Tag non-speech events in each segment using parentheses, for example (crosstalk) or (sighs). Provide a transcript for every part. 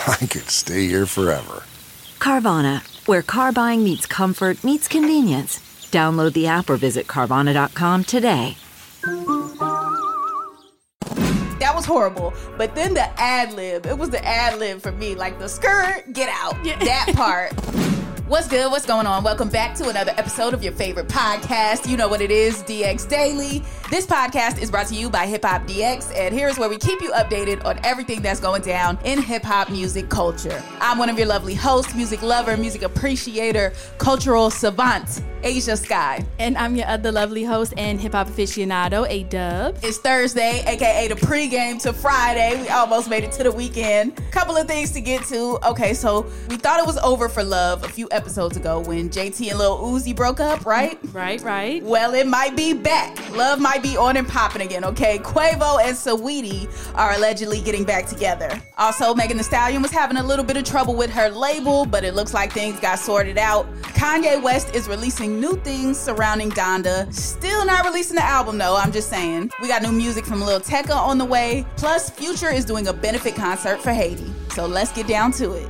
(laughs) I could stay here forever. Carvana, where car buying meets comfort, meets convenience. Download the app or visit Carvana.com today. That was horrible. But then the ad lib, it was the ad lib for me. Like the skirt, get out. That part. (laughs) What's good? What's going on? Welcome back to another episode of your favorite podcast. You know what it is, DX Daily. This podcast is brought to you by Hip Hop DX, and here's where we keep you updated on everything that's going down in hip hop music culture. I'm one of your lovely hosts, music lover, music appreciator, cultural savant, Ashia Skye. And I'm your other lovely host and hip hop aficionado, A Dub. It's Thursday, aka the pregame to Friday. We almost made it to the weekend. Couple of things to get to. Okay, so we thought it was over for love a few episodes ago when JT and Lil Uzi broke up, right? Right, right. Well, it might be back. Love might be on and popping again, okay? Quavo and Saweetie are allegedly getting back together. Also, Megan Thee Stallion was having a little bit of trouble with her label, but it looks like things got sorted out. Kanye West is releasing new things surrounding Donda. Still not releasing the album though, I'm just saying. We got new music from Lil Tecca on the way. Plus, Future is doing a benefit concert for Haiti. So let's get down to it.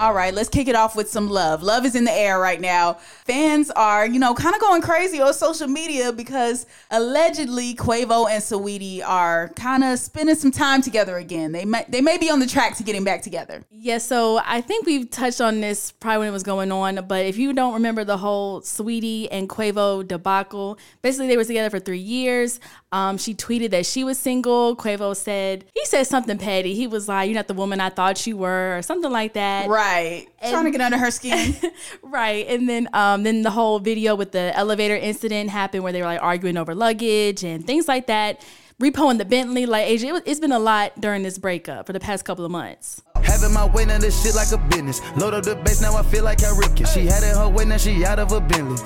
All right, let's kick it off with some love. Love is in the air right now. Fans are, you know, kind of going crazy on social media because allegedly Quavo and Saweetie are kind of spending some time together again. They may they may be on the track to getting back together. Yeah, so I think we've touched on this probably when it was going on, but if you don't remember the whole Saweetie and Quavo debacle, basically they were together for three years. Um, she tweeted that she was single. Quavo said he said something petty. He was like, "You're not the woman I thought you were," or something like that. Right, And- trying to get under her skin. (laughs) right. And then um then the whole video with the elevator incident happened where they were like arguing over luggage and things like that. Repoing the Bentley, like Ashia, it was, it's been a lot during this breakup for the past couple of months. Having my way now, this shit like a business. Load up the base, now I feel like I ripped it. She had it her way, now she out of a Bentley.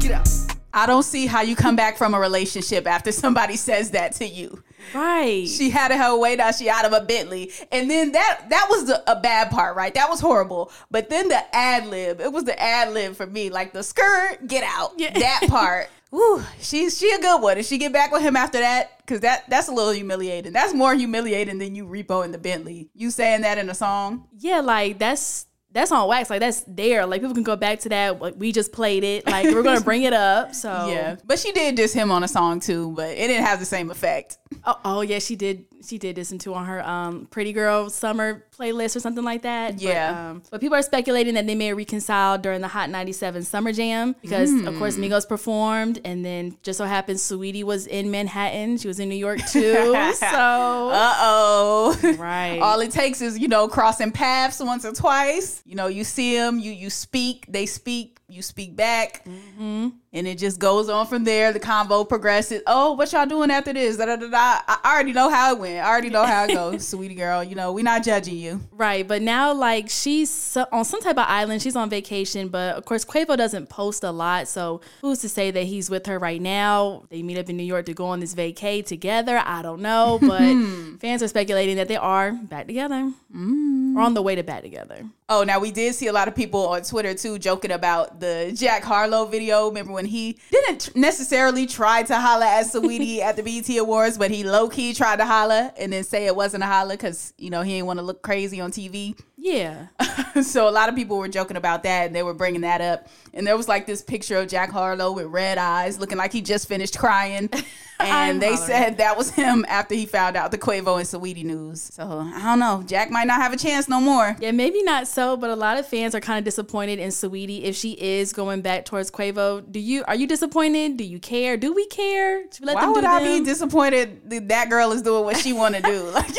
Get out. I don't see how you come back from a relationship after somebody says that to you. Right. She had it her way, now she out of a Bentley. And then that that was the, a bad part, right? That was horrible. But then the ad lib, it was the ad lib for me. Like the skirt, get out. That (laughs) part. Whew, she's she a good one. Did she get back with him after that? Cause that that's a little humiliating. That's more humiliating than you repo in the Bentley. You saying that in a song? yeah, like that's that's on wax. Like that's there. Like people can go back to that. Like we just played it. Like we're gonna bring it up. So (laughs) Yeah. But she did diss him on a song too, but it didn't have the same effect. Oh, oh yeah, she did. She did listen to on her um Pretty Girl Summer playlist or something like that. Yeah. But, um, but people are speculating that they may reconcile during the Hot 97 Summer Jam because of Hmm. course Migos performed, and then just so happens Saweetie was in Manhattan. She was in New York too. (laughs) so Uh oh. right. All it takes is, you know, crossing paths once or twice. You know, you see them, you you speak, they speak, you speak back, Mm-hmm. And it just goes on from there. The convo progresses. Oh, what y'all doing after this? Da, da, da. I already know how it went. I already know how it goes, (laughs) sweetie girl. You know, we're not judging you. Right, but now like she's on some type of island. She's on vacation, but of course Quavo doesn't post a lot. So who's to say that he's with her right now? They meet up in New York to go on this vacay together. I don't know, but (laughs) fans are speculating that they are back together mm. or on the way to back together. Oh, now we did see a lot of people on Twitter too joking about the Jack Harlow video. Remember when he didn't necessarily try to holla at Saweetie (laughs) at the BET Awards, but he low key tried to holla and then say it wasn't a holla because you know he didn't want to look crazy on TV. Yeah. (laughs) so a lot of people were joking about that and they were bringing that up. And there was like this picture of Jack Harlow with red eyes, looking like he just finished crying. (laughs) And they hollering. said that was him after he found out the Quavo and Saweetie news. So I don't know. Jack might not have a chance no more. Yeah, maybe not so, but a lot of fans are kind of disappointed in Saweetie if she is going back towards Quavo. Do you are you disappointed? Do you care? Do we care? Should we let Why would I them? be disappointed that that girl is doing what she want to do? (laughs) Like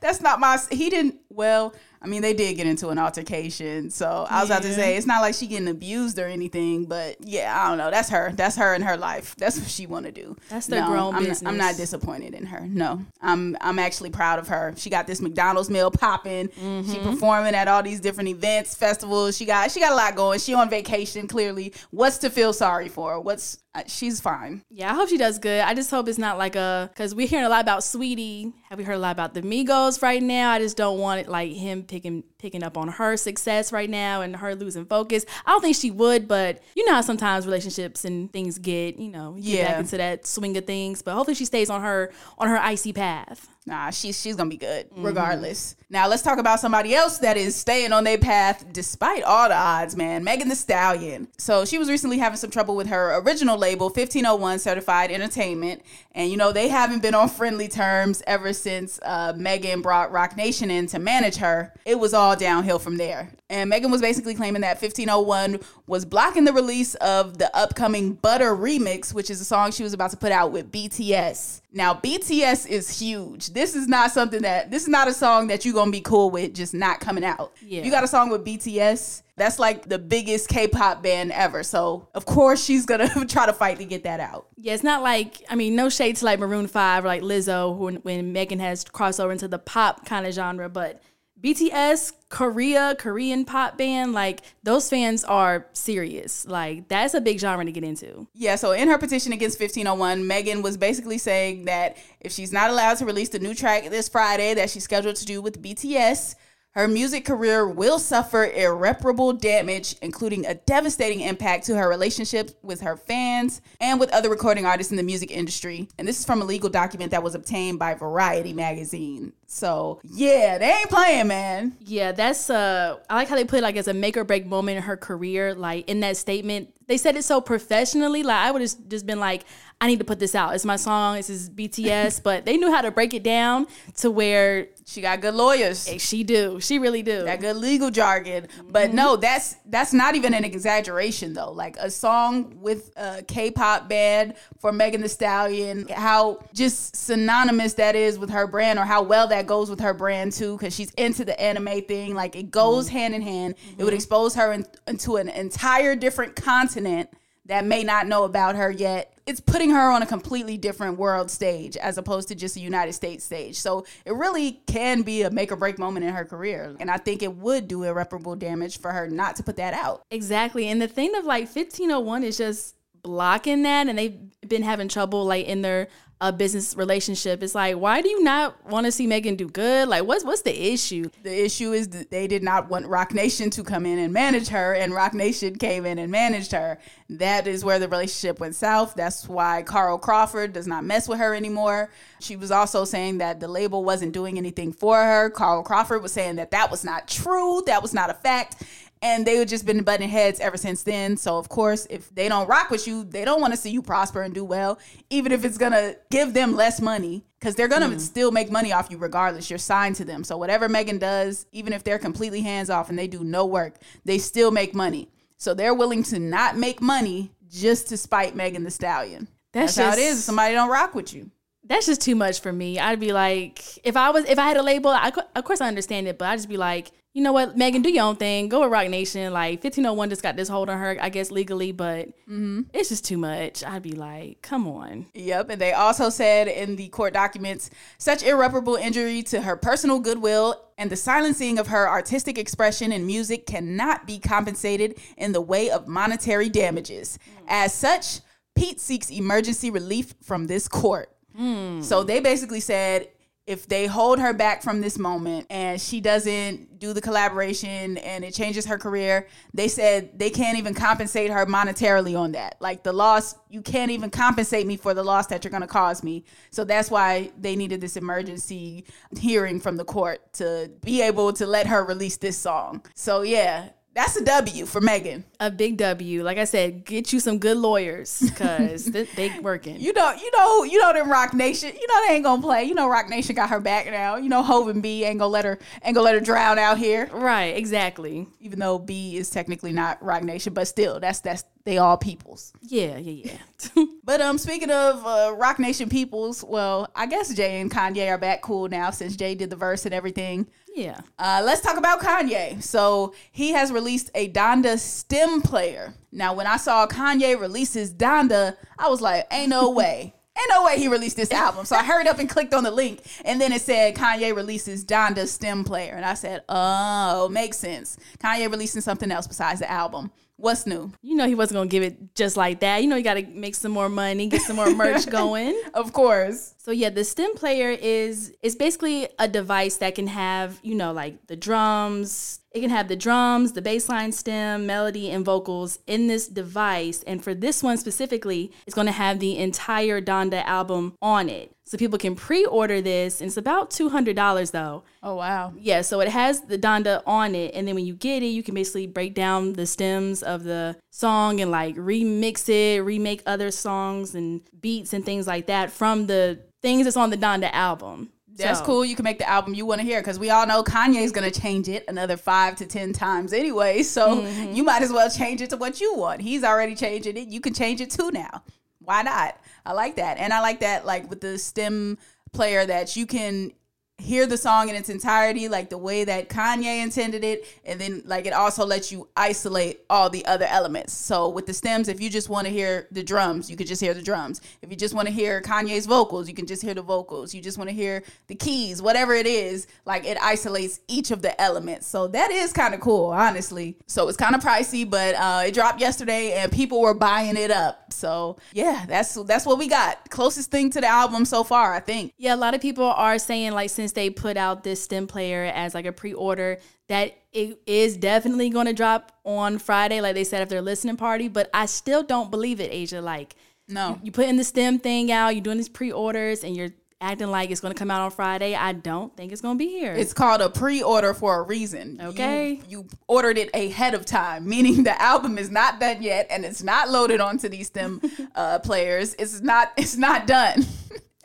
that's not my. He didn't. Well, I mean, they did get into an altercation. So I was about to say it's not like she getting abused or anything, but yeah, I don't know. That's her. That's her and her life. That's what she want to do. That's their grown I'm business. Not, I'm not disappointed in her. No, I'm. I'm actually proud of her. She got this McDonald's meal popping. She Mm-hmm. performing at all these different events, festivals. She got. She got a lot going. She on vacation. Clearly, what's to feel sorry for? What's she's fine. Yeah, I hope she does good. I just hope it's not like a because we're hearing a lot about Saweetie. Have we heard a lot about the Migos right now? I just don't want it like him picking picking up on her success right now and her losing focus. I don't think she would, but you know how sometimes relationships and things get you know you get Yeah. back into that swing of things. But hopefully she stays on her on her icy path. Nah, she's she's gonna be good Mm-hmm. regardless. Now let's talk about somebody else that is staying on their path despite all the odds, man. Megan Thee Stallion. So she was recently having some trouble with her original label, 1501 Certified Entertainment, and you know they haven't been on friendly terms ever since uh, Megan brought Roc Nation in to manage her. It was all downhill from there. And Megan was basically claiming that 1501 was blocking the release of the upcoming Butter remix, which is a song she was about to put out with BTS. Now, BTS is huge. This is not something that this is not a song that you're gonna be cool with just not coming out. Yeah. You got a song with BTS. That's like the biggest K-pop band ever. So of course she's gonna (laughs) try to fight to get that out. Yeah, it's not like I mean, no shade to like Maroon Five or like Lizzo when when Megan has crossed over into the pop kind of genre, but BTS, Korea, Korean pop band, like those fans are serious. Like that's a big genre to get into. Yeah, so in her petition against 1501, Megan was basically saying that if she's not allowed to release the new track this Friday that she's scheduled to do with BTS, her music career will suffer irreparable damage, including a devastating impact to her relationship with her fans and with other recording artists in the music industry. And this is from a legal document that was obtained by Variety magazine. So, yeah, they ain't playing, man. Yeah, that's uh I like how they put it like as a make or break moment in her career. Like in that statement, they said it so professionally. Like I would have just been like, I need to put this out. It's my song. This is BTS, but they knew how to break it down to where She got good lawyers. Eh, she do. She really do. that good legal jargon. But mm-hmm. no, that's that's not even an exaggeration though. Like a song with a K-pop band for Megan Thee Stallion, how just synonymous that is with her brand, or how well that goes with her brand too, because she's into the anime thing. Like it goes mm-hmm. hand in hand. It would mm-hmm. expose her in, into an entire different continent that may not know about her yet. It's putting her on a completely different world stage as opposed to just a United States stage. So it really can be a make or break moment in her career. And I think it would do irreparable damage for her not to put that out. Exactly. And the thing of like 1501 is just blocking that and they've been having trouble like in their uh, business relationship. It's like, why do you not want to see Megan do good? Like what's what's the issue? The issue is that they did not want Roc Nation to come in and manage her, and Roc Nation came in and managed her. That is where the relationship went south. That's why Carl Crawford does not mess with her anymore. She was also saying that the label wasn't doing anything for her. Carl Crawford was saying that that was not true, that was not a fact. And they had just been butting heads ever since then. So, of course, if they don't rock with you, they don't want to see you prosper and do well, even if it's going to give them less money because they're gonna mm. still make money off you regardless. You're signed to them. So whatever Megan does, even if they're completely hands off and they do no work, they still make money. So they're willing to not make money just to spite Megan Thee Stallion. That's That's, how it just- is. Somebody don't rock with you. That's just too much for me. I'd be like, if I was, if I had a label, I, of course I understand it, but I'd just be like, you know what, Megan, do your own thing. Go with Roc Nation. Like 1501 just got this hold on her, I guess legally, but mm-hmm. it's just too much. I'd be like, come on. Yep, and they also said in the court documents such irreparable injury to her personal goodwill and the silencing of her artistic expression in music cannot be compensated in the way of monetary damages. Mm. As such, Pete seeks emergency relief from this court. Hmm. So they basically said if they hold her back from this moment and she doesn't do the collaboration and it changes her career, they said they can't even compensate her monetarily on that. Like the loss, you can't even compensate me for the loss that you're going to cause me. So that's why they needed this emergency hearing from the court to be able to let her release this song. So yeah, that's a W for Megan. A big W. Like I said, get you some good lawyers because they, they working. (laughs) You know, you know, you know them Roc Nation. You know they ain't gonna play. You know Roc Nation got her back now. You know Hov and B ain't gonna let her ain't gonna let her drown out here. Right, exactly. Even though B is technically not Roc Nation, but still, that's that's they all peoples. Yeah, yeah, yeah. (laughs) (laughs) But um, speaking of uh, Roc Nation peoples, well, I guess Jay and Kanye are back cool now since Jay did the verse and everything. Yeah. Uh, let's talk about Kanye. So he has released a Donda stem player. Now, when I saw Kanye release his Donda, I was like, ain't no (laughs) way. Ain't no way he released this album. So I hurried up and clicked on the link, and then it said Kanye releases Donda stem player. And I said, oh, makes sense. Kanye releasing something else besides the album. What's new? You know he wasn't gonna give it just like that. You know you got to make some more money, get some more merch (laughs) going. Of course. So yeah, the stem player is it's basically a device that can have you know like the drums. It can have the drums, the bass line stem, melody, and vocals in this device. And for this one specifically, it's going to have the entire Donda album on it. So people can pre-order this, and it's about two hundred dollars though. Oh, wow. Yeah, so it has the Donda on it, and then when you get it, you can basically break down the stems of the song and like remix it, remake other songs and beats and things like that from the things that's on the Donda album. That's So- cool. You can make the album you want to hear because we all know Kanye's going to change it another five to 10 times anyway. So Mm-hmm. you might as well change it to what you want. He's already changing it. You can change it too now. Why not? I like that. And I like that, like with the stem player, that you can hear the song in its entirety, like the way that Kanye intended it. And then, like, it also lets you isolate all the other elements. So with the stems, if you just want to hear the drums, you could just hear the drums. If you just want to hear Kanye's vocals, you can just hear the vocals. You just want to hear the keys, whatever it is, like it isolates each of the elements. So that is kind of cool, honestly. So it's kind of pricey, but uh, it dropped yesterday and people were buying it up. So yeah, that's that's what we got. Closest thing to the album so far, I think. Yeah, a lot of people are saying like since they put out this stem player as like a pre-order that it is definitely going to drop on Friday like they said at their listening party, but I still don't believe it, Ashia. Like No. you putting the stem thing out, you're doing these pre-orders and you're acting like it's going to come out on Friday. I don't think it's going to be here. It's called a pre-order for a reason. Okay. You, you ordered it ahead of time, (laughs) meaning the album is not done yet and it's not loaded onto these stem (laughs) uh, players. It's not it's not done. (laughs)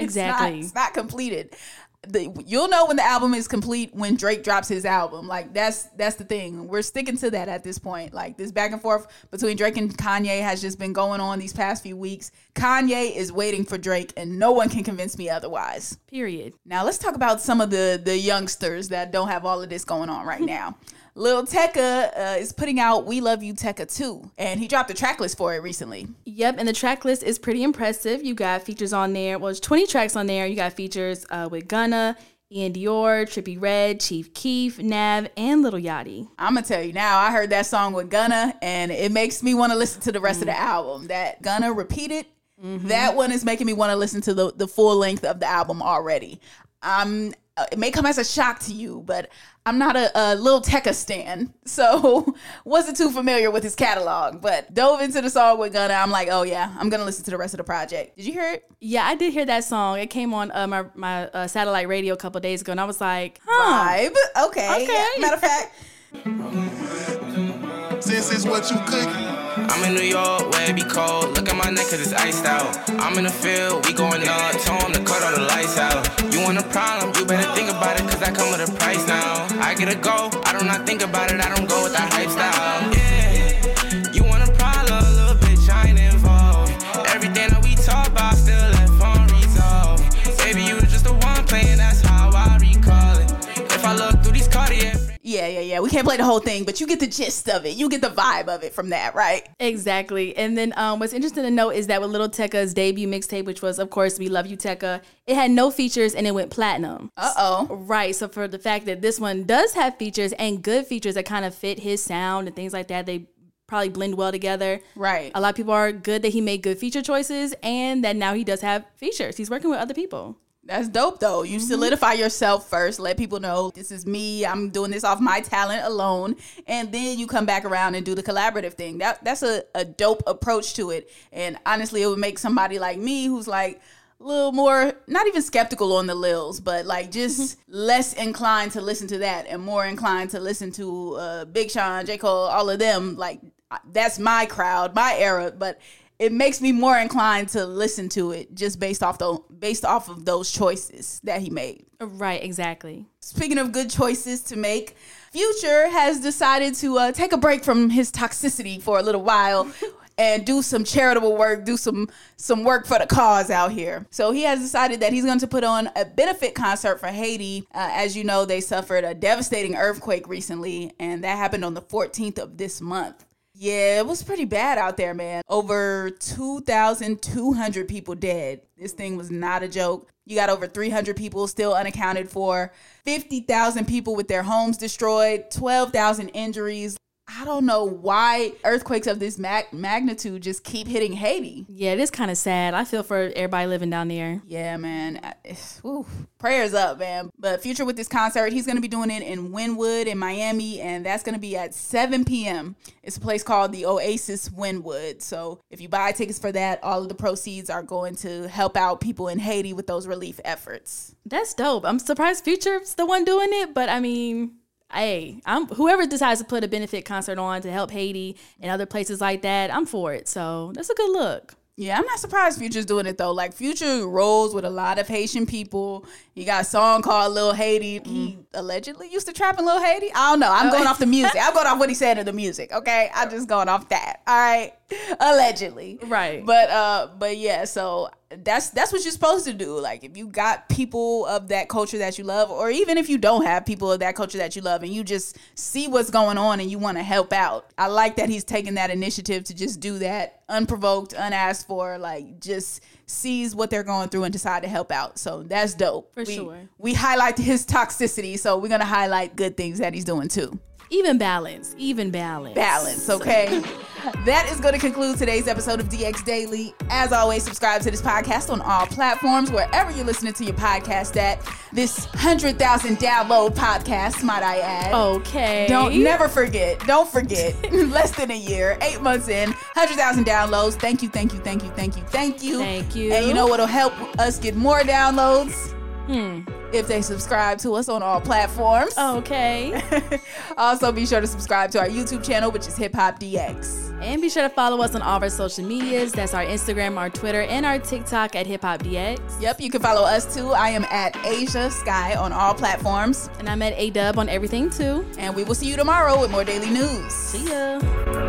It's not- Exactly. It's not, completed. The, you'll know when the album is complete when Drake drops his album. Like that's that's the thing. We're sticking to that at this point. Like this back and forth between Drake and Kanye has just been going on these past few weeks. Kanye is waiting for Drake and no one can convince me otherwise. Period. Now let's talk about some of the the youngsters that don't have all of this going on right now. (laughs) Lil Tecca uh, is putting out "We Love You Tecca 2, and he dropped a track list for it recently. Yep, and the track list is pretty impressive. You got features on there. Well, there's 20 tracks on there. You got features uh, with Gunna, iann dior, Trippie Redd, Chief Keef, Nav, and Lil Yachty. I'm gonna tell you now. I heard that song with Gunna, and it makes me want to listen to the rest of the album. That Gunna repeated, that one is making me want to listen to the the full length of the album already. Um, uh, it may come as a shock to you, but I'm not a, a Lil Tecca stan, (laughs) so wasn't too familiar with his catalog. But dove into the song with Gunna. I'm like, oh yeah, I'm gonna listen to the rest of the project. Did you hear it? Yeah, I did hear that song. It came on uh, my my uh, satellite radio a couple days ago, and I was like, huh. Vibe. Okay. Okay. Yeah, Matter of fact, (laughs) Since it's what you cook. I'm in New York, where it be cold. Look at my neck, cause it's iced out. I'm in the field, we going up. Tell 'em to cut all the lights out. You want a problem, you better think about it, cause I come with a price now. I get a go, I do not think about it, I don't go with that hype style. Can't play the whole thing, but you get the gist of it. You get the vibe of it from that, right? Exactly. And then um, what's interesting to note is that with Lil Tecca's debut mixtape, which was, of course, We Love You Tecca, it had no features and it went platinum. Uh oh. Right. So for the fact that this one does have features and good features that kind of fit his sound and things like that, they probably blend well together. Right. A lot of people are good that he made good feature choices and that now he does have features. He's working with other people. That's dope though. You solidify yourself first, let people know this is me. I'm doing this off my talent alone. And then you come back around and do the collaborative thing. That that's a, a dope approach to it. And honestly, it would make somebody like me who's like a little more not even skeptical on the lils, but like just less inclined to listen to that and more inclined to listen to uh Big Sean, J. Cole, all of them. Like that's my crowd, my era. But it makes me more inclined to listen to it just based off the based off of those choices that he made. Right, exactly. Speaking of good choices to make, Future has decided to uh, take a break from his toxicity for a little while. (laughs) And do some charitable work, do some some work for the cause out here. So he has decided that he's going to put on a benefit concert for Haiti. Uh, as you know, they suffered a devastating earthquake recently, and that happened on the 14th of this month. Yeah, it was pretty bad out there, man. Over 2,200 people dead. This thing was not a joke. You got over 300 people still unaccounted for, 50,000 people with their homes destroyed, 12,000 injuries. I don't know why earthquakes of this mag- magnitude just keep hitting Haiti. Yeah, it is kind of sad. I feel for everybody living down there. Yeah, man. I- (sighs) Whew. Prayers up, man. But Future with this concert, he's going to be doing it in Wynwood in Miami, and that's going to be at 7 p.m. It's a place called the Oasis Wynwood. So if you buy tickets for that, all of the proceeds are going to help out people in Haiti with those relief efforts. That's dope. I'm surprised Future's the one doing it, but I mean, hey, I'm whoever decides to put a benefit concert on to help Haiti and other places like that, I'm for it. So that's a good look. Yeah, I'm not surprised Future's doing it though. Like Future rolls with a lot of Haitian people. He got a song called Lil Haiti. He allegedly used to trap in Lil Haiti. I don't know. I'm going off the music. (laughs) I'm going off what he said in the music. Okay, I'm just going off that. All right, (laughs) allegedly. Right. But uh, but yeah. So that's that's what you're supposed to do. Like if you got people of that culture that you love, or even if you don't have people of that culture that you love, and you just see what's going on and you want to help out. I like that he's taking that initiative to just do that unprovoked, unasked for. Like just sees what they're going through and decide to help out. So that's dope. For we, sure. We highlight his toxicity, so we're gonna highlight good things that he's doing too. Even balance. Even balance. Balance, okay? (laughs) that is going to conclude today's episode of DX Daily. As always, subscribe to this podcast on all platforms, wherever you're listening to your podcast at. This 100,000 download podcast, might I add. Okay. Don't never forget. Don't forget. (laughs) Less than a year, eight months in, 100,000 downloads. Thank you, thank you, thank you, thank you, thank you. Thank you. And you know what'll help us get more downloads? Hmm. If they subscribe to us on all platforms. Okay. (laughs) also, be sure to subscribe to our YouTube channel, which is Hip Hop DX. and be sure to follow us on all of our social medias. That's our Instagram, our Twitter, and our TikTok at Hip Hop DX. Yep, you can follow us too. I am at Ashia Skye on all platforms. And I'm at A Dub on everything too. And we will see you tomorrow with more daily news. See ya.